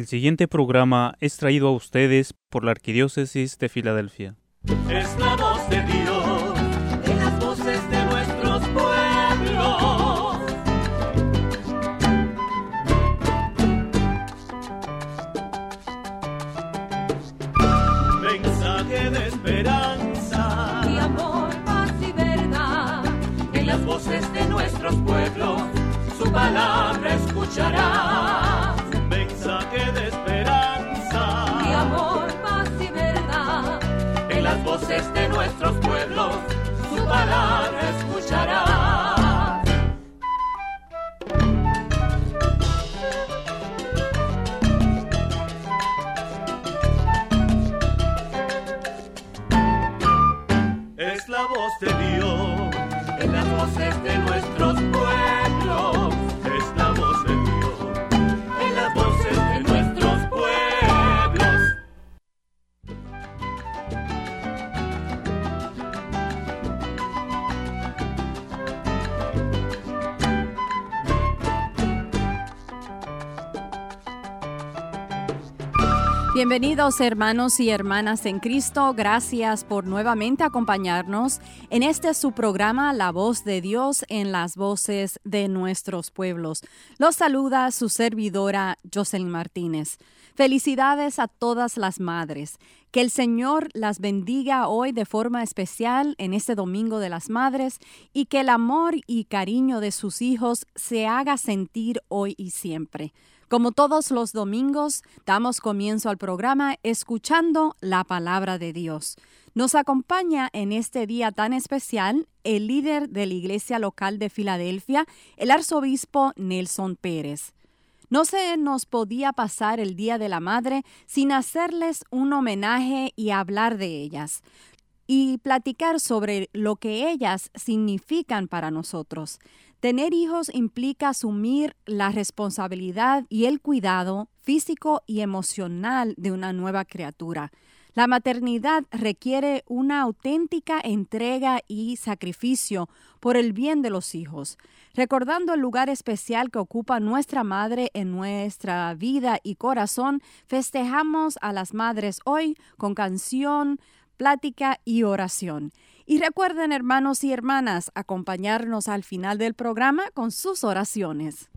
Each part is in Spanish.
El siguiente programa es traído a ustedes por la Arquidiócesis de Filadelfia. Es la voz de Dios en las voces de nuestros pueblos. Mensaje de esperanza y amor, paz y verdad. en las voces de nuestros pueblos. Su palabra escucharás. De nuestros pueblos. Su palabra escucharás. Bienvenidos hermanos y hermanas en Cristo, gracias por nuevamente acompañarnos en este su programa La voz de Dios en las voces de nuestros pueblos. Los saluda su servidora Jocelyn Martínez. Felicidades a todas las madres. Que el Señor las bendiga hoy de forma especial en este Domingo de las Madres y que el amor y cariño de sus hijos se haga sentir hoy y siempre. Como todos los domingos, damos comienzo al programa escuchando la palabra de Dios. Nos acompaña en este día tan especial el líder de la iglesia local de Filadelfia, el arzobispo Nelson Pérez. No se nos podía pasar el Día de la Madre sin hacerles un homenaje y hablar de ellas y platicar sobre lo que ellas significan para nosotros. Tener hijos implica asumir la responsabilidad y el cuidado físico y emocional de una nueva criatura. La maternidad requiere una auténtica entrega y sacrificio por el bien de los hijos, recordando el lugar especial que ocupa nuestra madre en nuestra vida y corazón. Festejamos a las madres hoy con canción, plática y oración. Y recuerden, hermanos y hermanas, acompañarnos al final del programa con sus oraciones.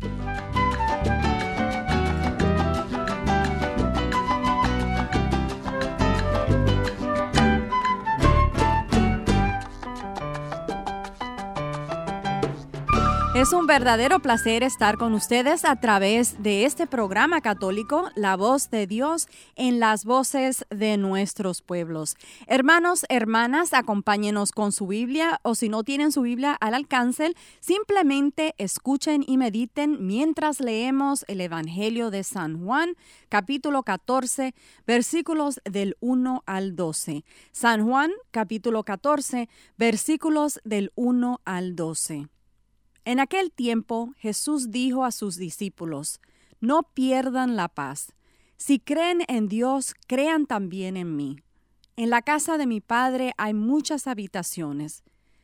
Es un verdadero placer estar con ustedes a través de este programa católico, La Voz de Dios en las voces de nuestros pueblos. Hermanos, hermanas, acompáñenos con su Biblia o si no tienen su Biblia al alcance, simplemente escuchen y mediten mientras leemos el Evangelio de San Juan, capítulo 14, versículos del 1 al 12. San Juan, capítulo 14, versículos del 1 al 12. En aquel tiempo Jesús dijo a sus discípulos, No pierdan la paz. Si creen en Dios, crean también en mí. En la casa de mi Padre hay muchas habitaciones.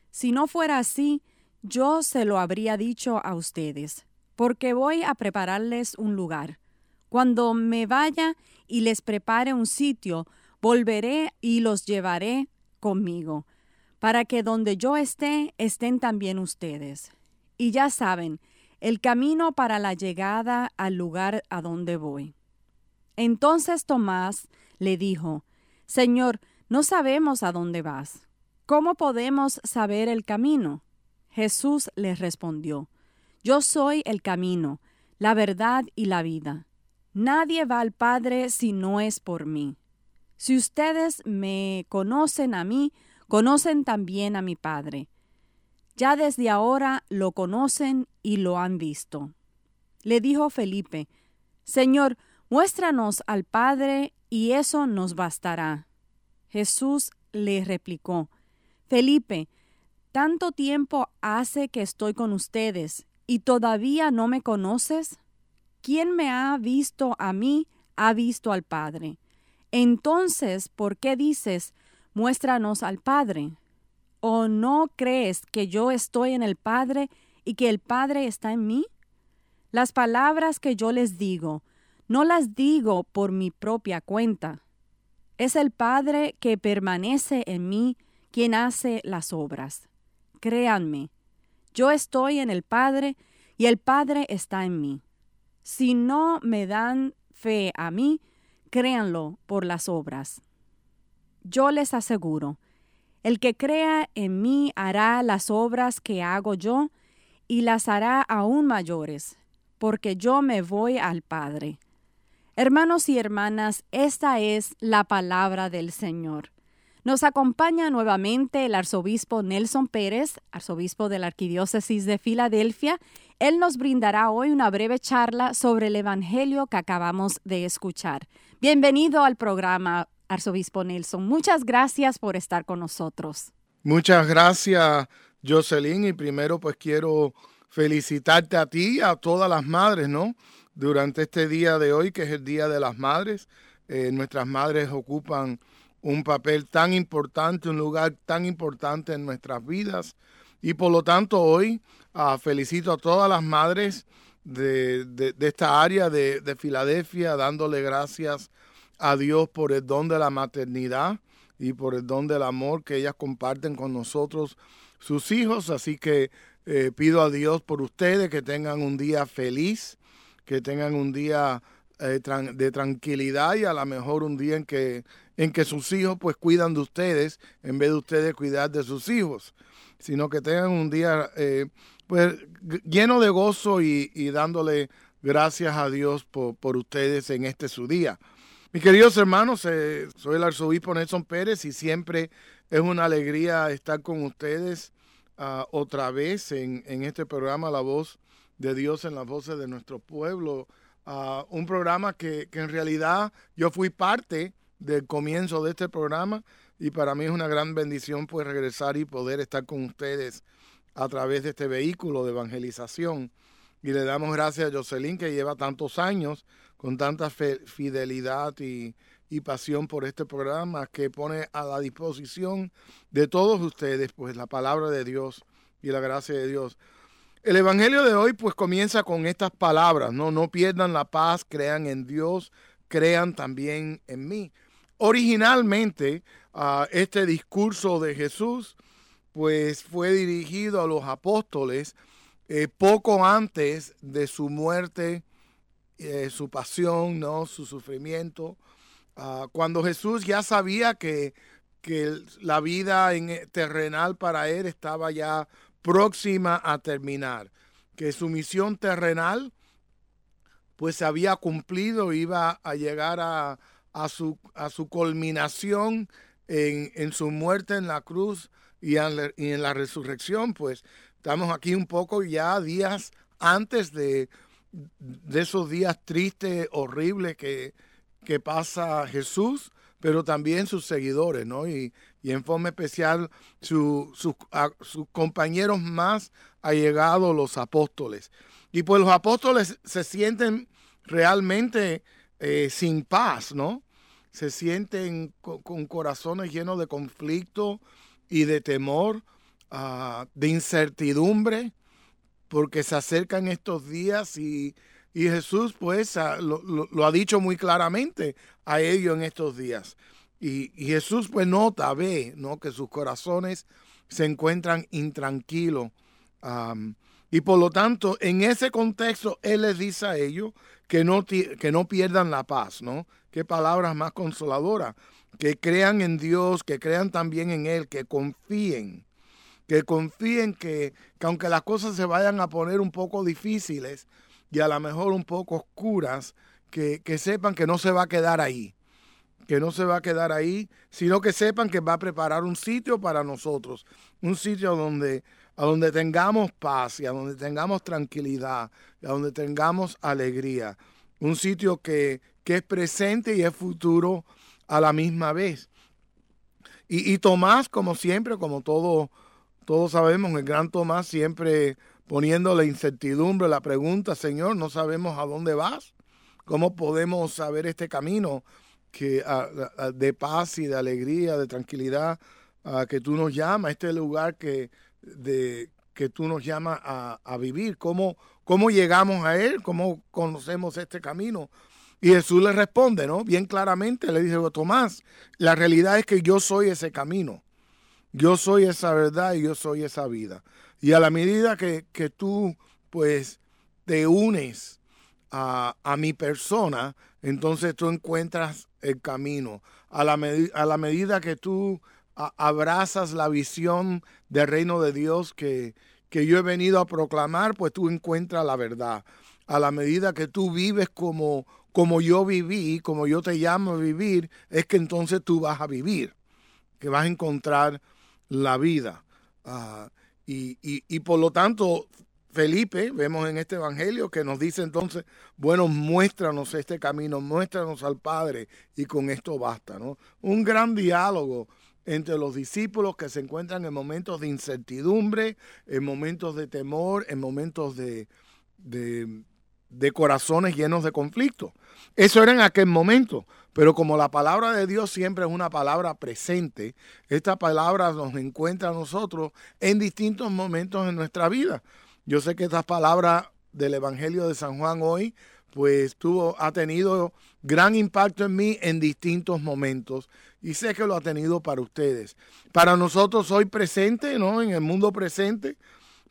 Si no fuera así, yo se lo habría dicho a ustedes, porque voy a prepararles un lugar. Cuando me vaya y les prepare un sitio, volveré y los llevaré conmigo, para que donde yo esté, estén también ustedes y ya saben el camino para la llegada al lugar a donde voy. Entonces Tomás le dijo, Señor, no sabemos a dónde vas. ¿Cómo podemos saber el camino? Jesús le respondió, Yo soy el camino, la verdad y la vida. Nadie va al Padre si no es por mí. Si ustedes me conocen a mí, conocen también a mi Padre. Ya desde ahora lo conocen y lo han visto. Le dijo Felipe, Señor, muéstranos al Padre y eso nos bastará. Jesús le replicó, Felipe, ¿tanto tiempo hace que estoy con ustedes y todavía no me conoces? Quien me ha visto a mí, ha visto al Padre. Entonces, ¿por qué dices, muéstranos al Padre? ¿O no crees que yo estoy en el Padre y que el Padre está en mí? Las palabras que yo les digo, No las digo por mi propia cuenta. Es el Padre que permanece en mí quien hace las obras. Créanme, yo estoy en el Padre y el Padre está en mí. Si no me dan fe a mí, créanlo por las obras. Yo les aseguro, el que crea en mí hará las obras que hago yo y las hará aún mayores, porque yo me voy al Padre. Hermanos y hermanas, esta es la palabra del Señor. Nos acompaña nuevamente el arzobispo Nelson Pérez, arzobispo de la Arquidiócesis de Filadelfia. Él nos brindará hoy una breve charla sobre el Evangelio que acabamos de escuchar. Bienvenido al programa, arzobispo Nelson. Muchas gracias por estar con nosotros. Muchas gracias, Jocelyn. Y primero, pues quiero felicitarte a ti y a todas las madres, ¿no? Durante este día de hoy, que es el Día de las Madres. Eh, nuestras madres ocupan un papel tan importante, un lugar tan importante en nuestras vidas. Y por lo tanto, hoy ah, felicito a todas las madres de, de- de esta área de, de Filadelfia, dándole gracias a Dios por el don de la maternidad y por el don del amor que ellas comparten con nosotros, sus hijos. Así que eh, pido a Dios por ustedes que tengan un día feliz, que tengan un día eh, de tranquilidad y a lo mejor un día en que, en que sus hijos pues cuidan de ustedes en vez de ustedes cuidar de sus hijos, sino que tengan un día eh, pues lleno de gozo y, y dándole gracias a Dios por, por ustedes en este su día. Mis queridos hermanos, eh, soy el arzobispo Nelson Pérez y siempre es una alegría estar con ustedes ah, otra vez en, este programa La Voz de Dios en las voces de nuestro pueblo. Ah, un programa que, que en realidad yo fui parte del comienzo de este programa y para mí es una gran bendición pues regresar y poder estar con ustedes a través de este vehículo de evangelización. Y le damos gracias a Jocelyn que lleva tantos años con tanta fidelidad y, y pasión por este programa que pone a la disposición de todos ustedes pues la palabra de Dios y la gracia de Dios. El evangelio de hoy pues comienza con estas palabras, no no pierdan la paz, crean en Dios, crean también en mí. Originalmente ah, este discurso de Jesús pues fue dirigido a los apóstoles eh, poco antes de su muerte, eh, su pasión, ¿no? su sufrimiento, Ah, cuando Jesús ya sabía que, que la vida eh, terrenal para él estaba ya próxima a terminar, que su misión terrenal pues se había cumplido, iba a llegar a, a su, a su culminación en, en su muerte en la cruz y en la resurrección, pues estamos aquí un poco ya días antes de, de esos días tristes, horribles que, que pasa Jesús, pero también sus seguidores, ¿no? Y, en forma especial su- sus- compañeros más allegados, los apóstoles. Y pues los apóstoles se sienten realmente eh, sin paz, ¿no? Se sienten co- con, corazones llenos de conflicto y de temor, ah, de incertidumbre, porque se acercan estos días y, y Jesús pues lo, lo- ha dicho muy claramente a ellos en estos días. Y, y Jesús pues nota, ve, ¿no? Que sus corazones se encuentran intranquilos. y por lo tanto, en ese contexto, Él les dice a ellos que no, que no pierdan la paz, ¿no? Qué palabras más consoladoras. Que crean en Dios, que crean también en Él, que confíen que confíen que, que aunque las cosas se vayan a poner un poco difíciles y a lo mejor un poco oscuras, que, que sepan que no se va a quedar ahí, que no se va a quedar ahí, sino que sepan que va a preparar un sitio para nosotros, un sitio donde, a donde tengamos paz y a donde tengamos tranquilidad, y a donde tengamos alegría, un sitio que, que es presente y es futuro a la misma vez. Y, y Tomás, como siempre, como todo, todos sabemos, el gran Tomás siempre poniendo la incertidumbre, la pregunta, Señor, no sabemos a dónde vas. ¿Cómo podemos saber este camino que, de paz y de alegría, de tranquilidad que tú nos llamas, este lugar que, de, que tú nos llamas a, a vivir? ¿Cómo, ¿Cómo llegamos a él? ¿Cómo conocemos este camino? Y Jesús le responde, ¿no? Bien claramente, le dice, Tomás, la realidad es que yo soy ese camino. Yo soy esa verdad y yo soy esa vida. Y a la medida que, que tú, pues, te unes a, a, mi persona, entonces tú encuentras el camino. A la, a la medida que tú abrazas la visión del reino de Dios que, que yo he venido a proclamar, pues tú encuentras la verdad. A la medida que tú vives como, como yo viví, como yo te llamo a vivir, es que entonces tú vas a vivir, que vas a encontrar la vida. Uh, y, y, y, por lo tanto, Felipe, vemos en este Evangelio que nos dice entonces, bueno, muéstranos este camino, muéstranos al Padre y con esto basta, ¿no? Un gran diálogo entre los discípulos que se encuentran en momentos de incertidumbre, en momentos de temor, en momentos de, de corazones llenos de conflicto. Eso era en aquel momento, pero como la palabra de Dios siempre es una palabra presente, esta palabra nos encuentra a nosotros en distintos momentos en nuestra vida. Yo sé que estas palabras del Evangelio de San Juan hoy, pues tuvo, ha tenido gran impacto en mí en distintos momentos y sé que lo ha tenido para ustedes. Para nosotros hoy presente, ¿no? En el mundo presente,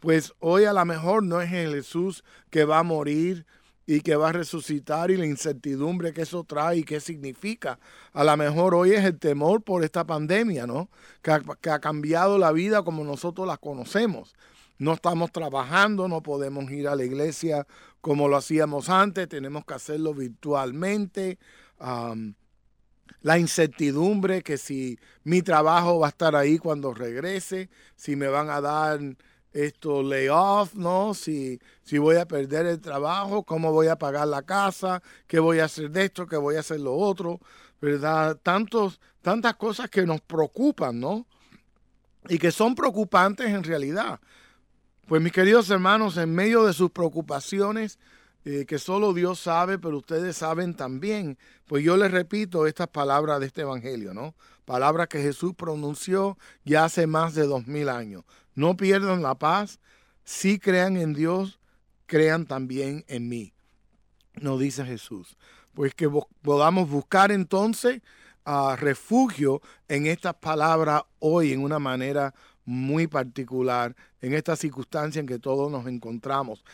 pues hoy a lo mejor no es el Jesús que va a morir y que va a resucitar y la incertidumbre que eso trae y qué significa. A lo mejor hoy es el temor por esta pandemia, ¿no? Que ha, cambiado la vida como nosotros la conocemos. No estamos trabajando, no podemos ir a la iglesia como lo hacíamos antes, tenemos que hacerlo virtualmente. La incertidumbre que si mi trabajo va a estar ahí cuando regrese, si me van a dar esto layoff, ¿no? Si, si voy a perder el trabajo, cómo voy a pagar la casa, qué voy a hacer de esto, qué voy a hacer lo otro, ¿verdad? Tantos, tantas cosas que nos preocupan, ¿no? Y que son preocupantes en realidad. Pues mis queridos hermanos, en medio de sus preocupaciones, eh, que solo Dios sabe, pero ustedes saben también, pues yo les repito estas palabras de este Evangelio, ¿no? Palabras que Jesús pronunció ya hace más de dos mil años. No pierdan la paz, si crean en Dios, crean también en mí, nos dice Jesús. Pues que podamos buscar entonces uh, refugio en estas palabras hoy en una manera muy particular en esta circunstancia en que todos nos encontramos.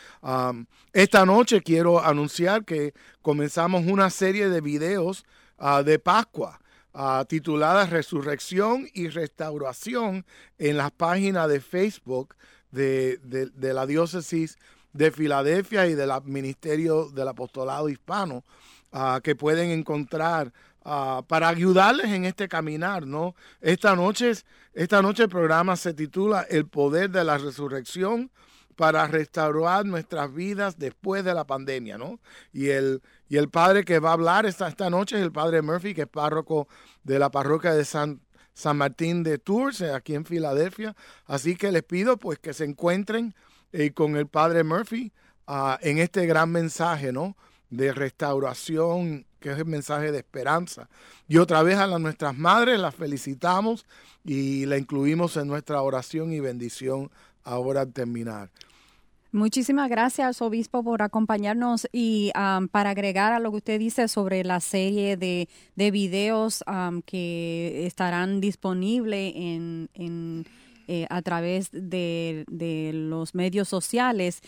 Esta noche quiero anunciar que comenzamos una serie de videos uh, de Pascua. Uh, titulada Resurrección y Restauración en las páginas de Facebook de, de, la diócesis de Filadelfia y del Ministerio del Apostolado Hispano, uh, que pueden encontrar uh, para ayudarles en este caminar, ¿no? Esta noche, esta noche el programa se titula El poder de la resurrección para restaurar nuestras vidas después de la pandemia, ¿no? Y el, y el padre que va a hablar esta, esta noche es el padre Murphy, que es párroco de la parroquia de San, San Martín de Tours, aquí en Filadelfia. Así que les pido pues que se encuentren eh, con el padre Murphy uh, en este gran mensaje, ¿no? De restauración que es el mensaje de esperanza. Y otra vez a nuestras madres las felicitamos y la incluimos en nuestra oración y bendición ahora terminar. Muchísimas gracias, obispo, por acompañarnos y um, para agregar a lo que usted dice sobre la serie de, de videos um, que estarán disponibles en, en eh, a través de, de, los medios sociales.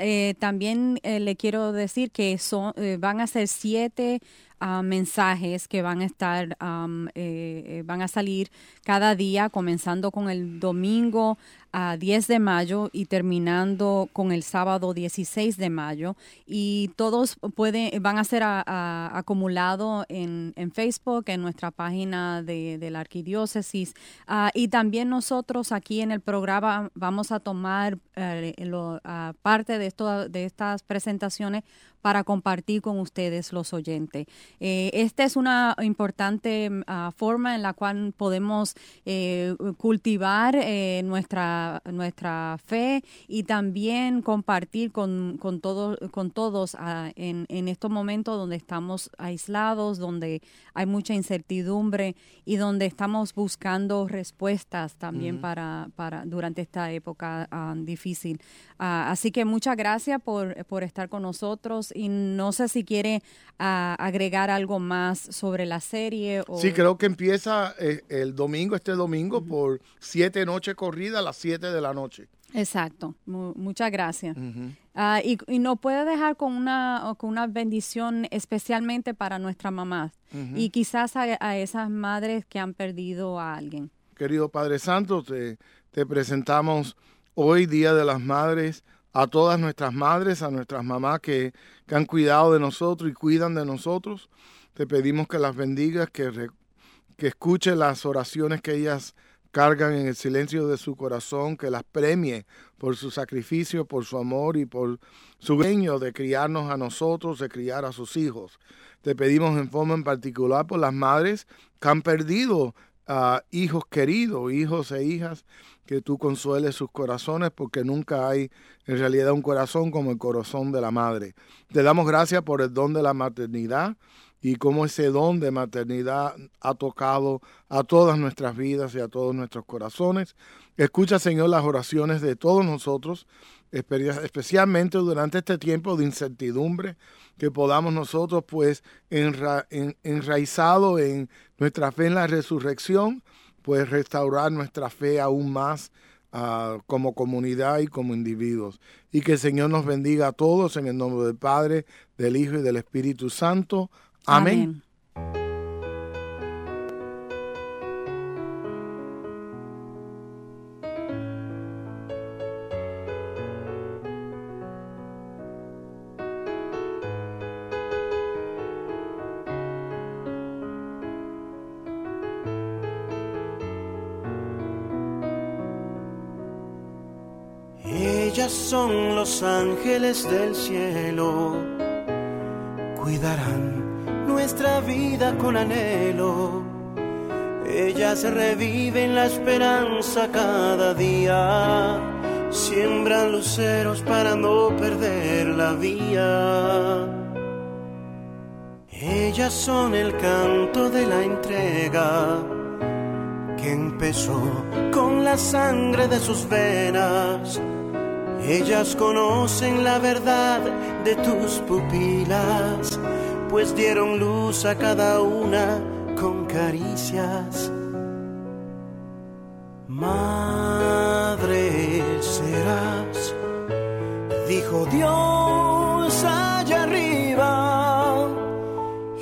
Eh, también eh, le quiero decir que son, eh, van a ser siete uh, mensajes que van a estar, um, van a salir cada día, comenzando con el domingo a 10 de mayo y terminando con el sábado 16 de mayo. Y todos pueden, van a ser acumulados en, en, Facebook, en nuestra página de, la arquidiócesis. Uh, y también nosotros aquí en el programa vamos a tomar lo, parte de, esto, de estas presentaciones para compartir con ustedes los oyentes. Eh, esta es una importante ah, forma en la cual podemos eh, cultivar eh, nuestra, nuestra fe y también compartir con, con, todo, con todos ah, en, en estos momentos donde estamos aislados, donde hay mucha incertidumbre y donde estamos buscando respuestas también para, para durante esta época ah, difícil. Así que muchas gracias por, por estar con nosotros y no sé si quiere ah, agregar algo más sobre la serie. O... Sí, creo que empieza eh, el domingo, este domingo, por siete noches corridas a las siete de la noche. Exacto, Mu- muchas gracias. Ah, y, y nos puede dejar con una, con una bendición especialmente para nuestras mamás y quizás a, a esas madres que han perdido a alguien. Querido Padre Santo, te, te presentamos hoy, Día de las Madres, a todas nuestras madres, a nuestras mamás que, que han cuidado de nosotros y cuidan de nosotros. Te pedimos que las bendigas, que, que escuche las oraciones que ellas cargan en el silencio de su corazón, que las premie por su sacrificio, por su amor y por su dueño de criarnos a nosotros, de criar a sus hijos. Te pedimos en forma en particular por las madres que han perdido hijos queridos, hijos e hijas, que tú consueles sus corazones, porque nunca hay en realidad un corazón como el corazón de la madre. Te damos gracias por el don de la maternidad y cómo ese don de maternidad ha tocado a todas nuestras vidas y a todos nuestros corazones. Escucha, Señor, las oraciones de todos nosotros, especialmente durante este tiempo de incertidumbre, que podamos nosotros, pues, enra- en- enraizado en nuestra fe en la resurrección, pues restaurar nuestra fe aún más ah, como comunidad y como individuos. Y que el Señor nos bendiga a todos en el nombre del Padre, del Hijo y del Espíritu Santo. Amén. Los ángeles del cielo, cuidarán nuestra vida con anhelo. Ellas reviven la esperanza cada día, siembran luceros para no perder la vía. Ellas son el canto de la entrega que empezó con la sangre de sus venas. Ellas conocen la verdad de tus pupilas, pues dieron luz a cada una con caricias. Madre serás, dijo Dios allá arriba,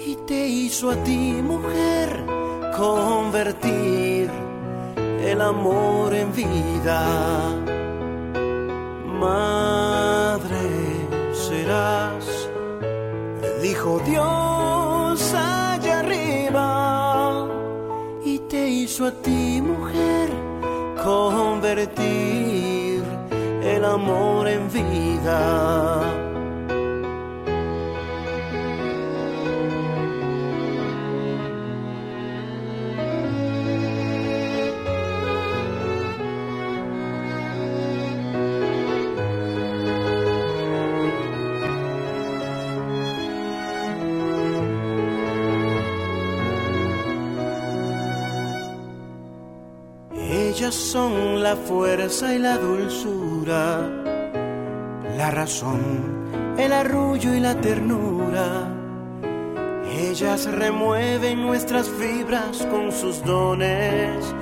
y te hizo a ti mujer convertir el amor en vida. Madre serás, dijo Dios allá arriba, y te hizo a ti mujer convertir el amor en vida. Son la fuerza y la dulzura, la razón, el arrullo y la ternura. Ellas remueven nuestras fibras con sus dones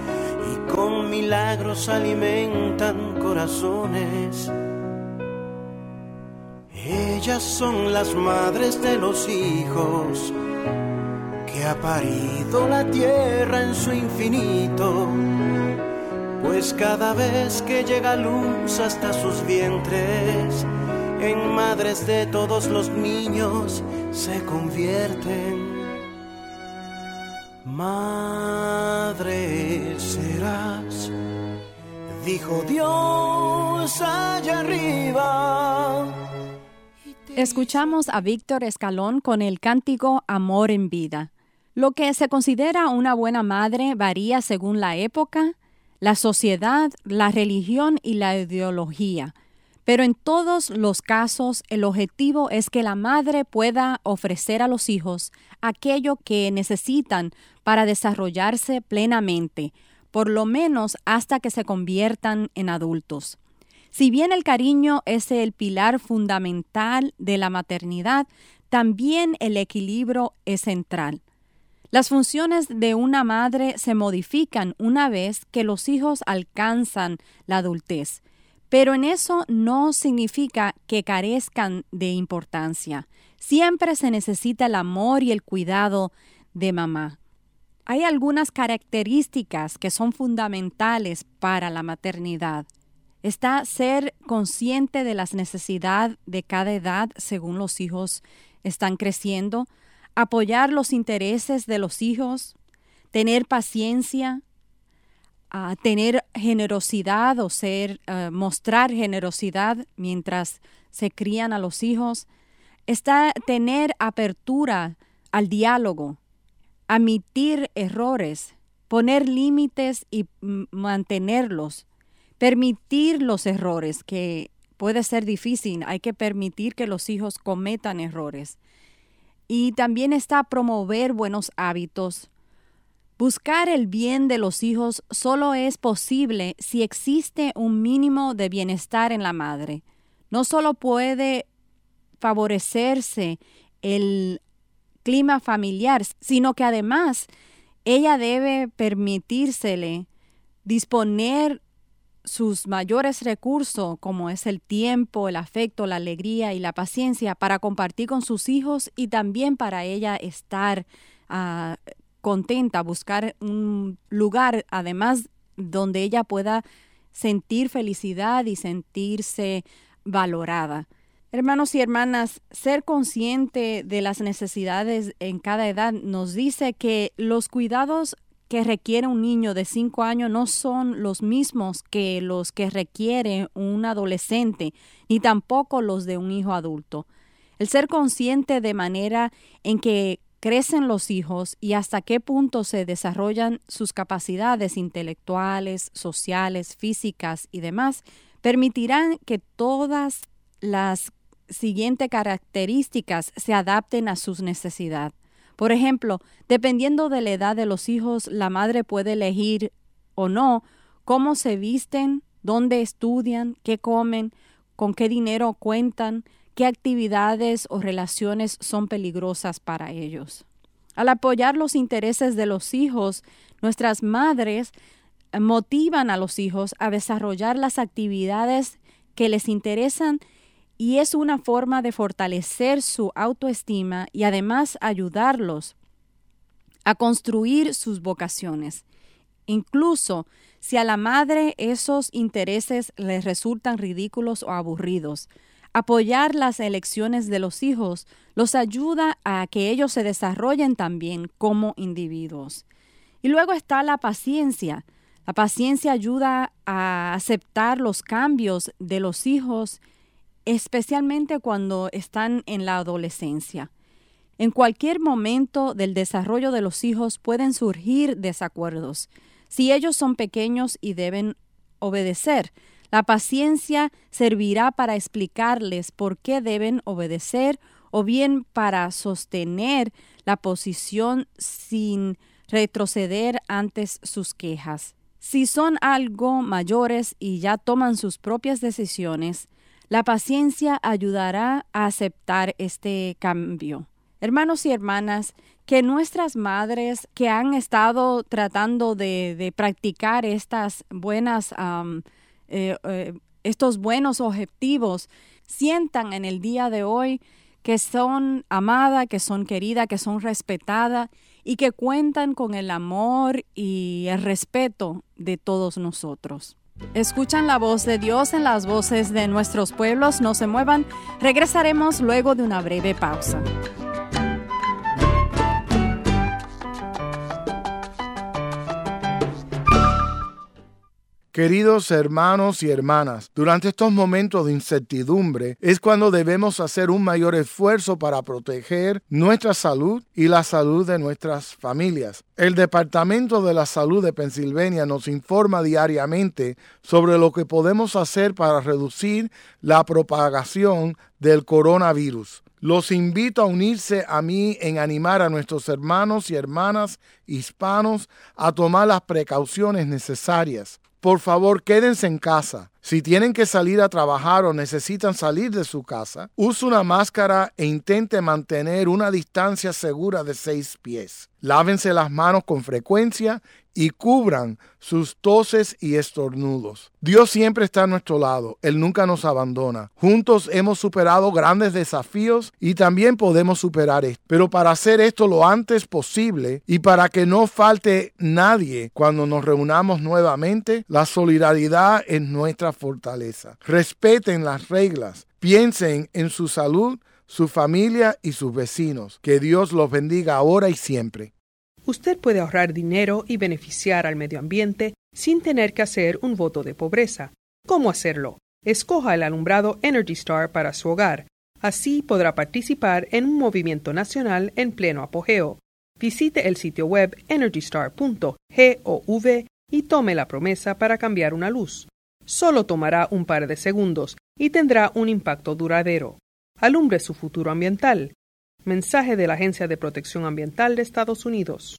y con milagros alimentan corazones. Ellas son las madres de los hijos que ha parido la tierra en su infinito, cada vez que llega luz hasta sus vientres, en madres de todos los niños se convierten. Madre serás, dijo Dios allá arriba. Escuchamos a Víctor Escalón con el cántico Amor en vida. Lo que se considera una buena madre varía según la época, la sociedad, la religión y la ideología. Pero en todos los casos el objetivo es que la madre pueda ofrecer a los hijos aquello que necesitan para desarrollarse plenamente, por lo menos hasta que se conviertan en adultos. Si bien el cariño es el pilar fundamental de la maternidad, también el equilibrio es central. Las funciones de una madre se modifican una vez que los hijos alcanzan la adultez, pero en eso no significa que carezcan de importancia. Siempre se necesita el amor y el cuidado de mamá. Hay algunas características que son fundamentales para la maternidad. Está ser consciente de las necesidades de cada edad según los hijos están creciendo, apoyar los intereses de los hijos, tener paciencia, a tener generosidad o ser, eh, mostrar generosidad mientras se crían a los hijos, está tener apertura al diálogo, admitir errores, poner límites y mantenerlos, permitir los errores, que puede ser difícil, hay que permitir que los hijos cometan errores. Y también está promover buenos hábitos, Buscar el bien de los hijos solo es posible si existe un mínimo de bienestar en la madre. No solo puede favorecerse el clima familiar, sino que además ella debe permitírsele disponer sus mayores recursos, como es el tiempo, el afecto, la alegría y la paciencia, para compartir con sus hijos y también para ella estar ah, contenta, buscar un lugar, además, donde ella pueda sentir felicidad y sentirse valorada. Hermanos y hermanas, ser consciente de las necesidades en cada edad nos dice que los cuidados que requiere un niño de 5 años no son los mismos que los que requiere un adolescente, ni tampoco los de un hijo adulto. El ser consciente de manera en que crecen los hijos y hasta qué punto se desarrollan sus capacidades intelectuales, sociales, físicas y demás, permitirán que todas las siguientes características se adapten a sus necesidades. Por ejemplo, dependiendo de la edad de los hijos, la madre puede elegir o no cómo se visten, dónde estudian, qué comen, con qué dinero cuentan, qué actividades o relaciones son peligrosas para ellos. Al apoyar los intereses de los hijos, nuestras madres motivan a los hijos a desarrollar las actividades que les interesan y es una forma de fortalecer su autoestima y además ayudarlos a construir sus vocaciones. Incluso si a la madre esos intereses les resultan ridículos o aburridos, Apoyar las elecciones de los hijos los ayuda a que ellos se desarrollen también como individuos. Y luego está la paciencia. La paciencia ayuda a aceptar los cambios de los hijos, especialmente cuando están en la adolescencia. En cualquier momento del desarrollo de los hijos pueden surgir desacuerdos. Si ellos son pequeños y deben obedecer, la paciencia servirá para explicarles por qué deben obedecer o bien para sostener la posición sin retroceder antes sus quejas. Si son algo mayores y ya toman sus propias decisiones, la paciencia ayudará a aceptar este cambio. Hermanos y hermanas, que nuestras madres que han estado tratando de, practicar estas buenas eh, eh, estos buenos objetivos sientan en el día de hoy que son amadas, que son queridas, que son respetadas y que cuentan con el amor y el respeto de todos nosotros. Escuchan la voz de Dios en las voces de nuestros pueblos, no se muevan, regresaremos luego de una breve pausa. Queridos hermanos y hermanas, durante estos momentos de incertidumbre es cuando debemos hacer un mayor esfuerzo para proteger nuestra salud y la salud de nuestras familias. El Departamento de la Salud de Pensilvania nos informa diariamente sobre lo que podemos hacer para reducir la propagación del coronavirus. Los invito a unirse a mí en animar a nuestros hermanos y hermanas hispanos a tomar las precauciones necesarias. Por favor, quédense en casa. Si tienen que salir a trabajar o necesitan salir de su casa, use una máscara e intente mantener una distancia segura de seis pies. Lávense las manos con frecuencia y cubran sus toses y estornudos. Dios siempre está a nuestro lado, Él nunca nos abandona. Juntos hemos superado grandes desafíos y también podemos superar esto. Pero para hacer esto lo antes posible y para que no falte nadie cuando nos reunamos nuevamente, la solidaridad es nuestra fortaleza. Respeten las reglas, piensen en su salud, su familia y sus vecinos. Que Dios los bendiga ahora y siempre. Usted puede ahorrar dinero y beneficiar al medio ambiente sin tener que hacer un voto de pobreza. ¿Cómo hacerlo? Escoja el alumbrado Energy Star para su hogar. Así podrá participar en un movimiento nacional en pleno apogeo. Visite el sitio web energystar.gov y tome la promesa para cambiar una luz. Solo tomará un par de segundos y tendrá un impacto duradero. Alumbre su futuro ambiental. Mensaje de la Agencia de Protección Ambiental de Estados Unidos.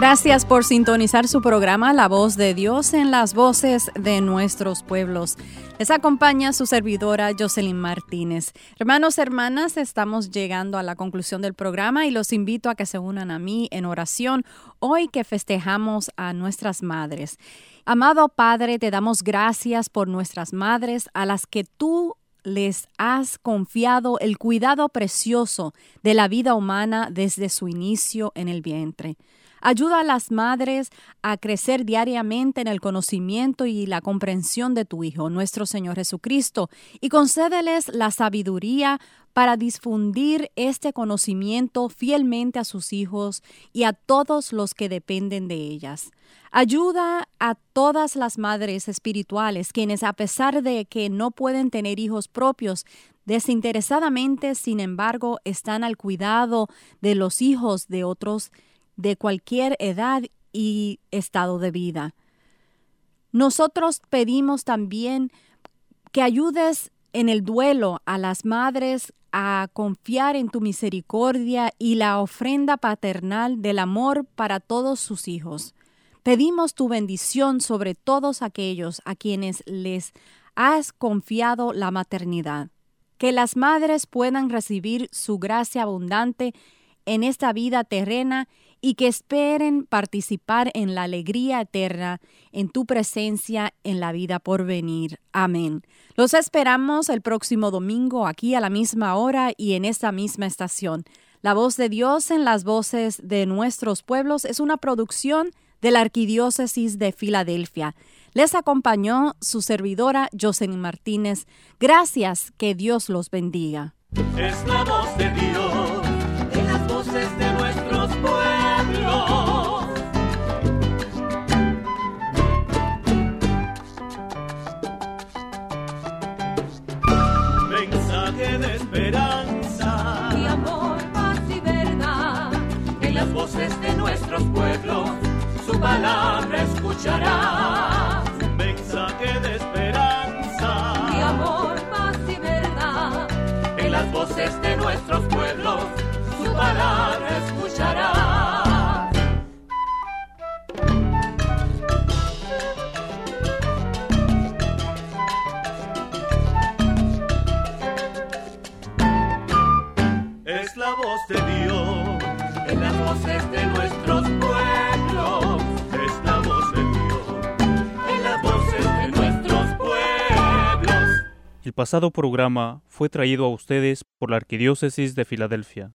Gracias por sintonizar su programa La Voz de Dios en las voces de nuestros pueblos. Les acompaña su servidora Jocelyn Martínez. Hermanos, hermanas, estamos llegando a la conclusión del programa y los invito a que se unan a mí en oración hoy que festejamos a nuestras madres. Amado Padre, te damos gracias por nuestras madres a las que tú les has confiado el cuidado precioso de la vida humana desde su inicio en el vientre. Ayuda a las madres a crecer diariamente en el conocimiento y la comprensión de tu Hijo, nuestro Señor Jesucristo, y concédeles la sabiduría para difundir este conocimiento fielmente a sus hijos y a todos los que dependen de ellas. Ayuda a todas las madres espirituales, quienes a pesar de que no pueden tener hijos propios, desinteresadamente, sin embargo, están al cuidado de los hijos de otros de cualquier edad y estado de vida. Nosotros pedimos también que ayudes en el duelo a las madres a confiar en tu misericordia y la ofrenda paternal del amor para todos sus hijos. Pedimos tu bendición sobre todos aquellos a quienes les has confiado la maternidad. Que las madres puedan recibir su gracia abundante en esta vida terrena y que esperen participar en la alegría eterna en tu presencia en la vida por venir. Amén. Los esperamos el próximo domingo aquí a la misma hora y en esta misma estación. La voz de Dios en las voces de nuestros pueblos es una producción de la Arquidiócesis de Filadelfia. Les acompañó su servidora Jocelyn Martínez. Gracias, que Dios los bendiga. Es la voz de Dios en las voces de pasado programa fue traído a ustedes por la Arquidiócesis de Filadelfia.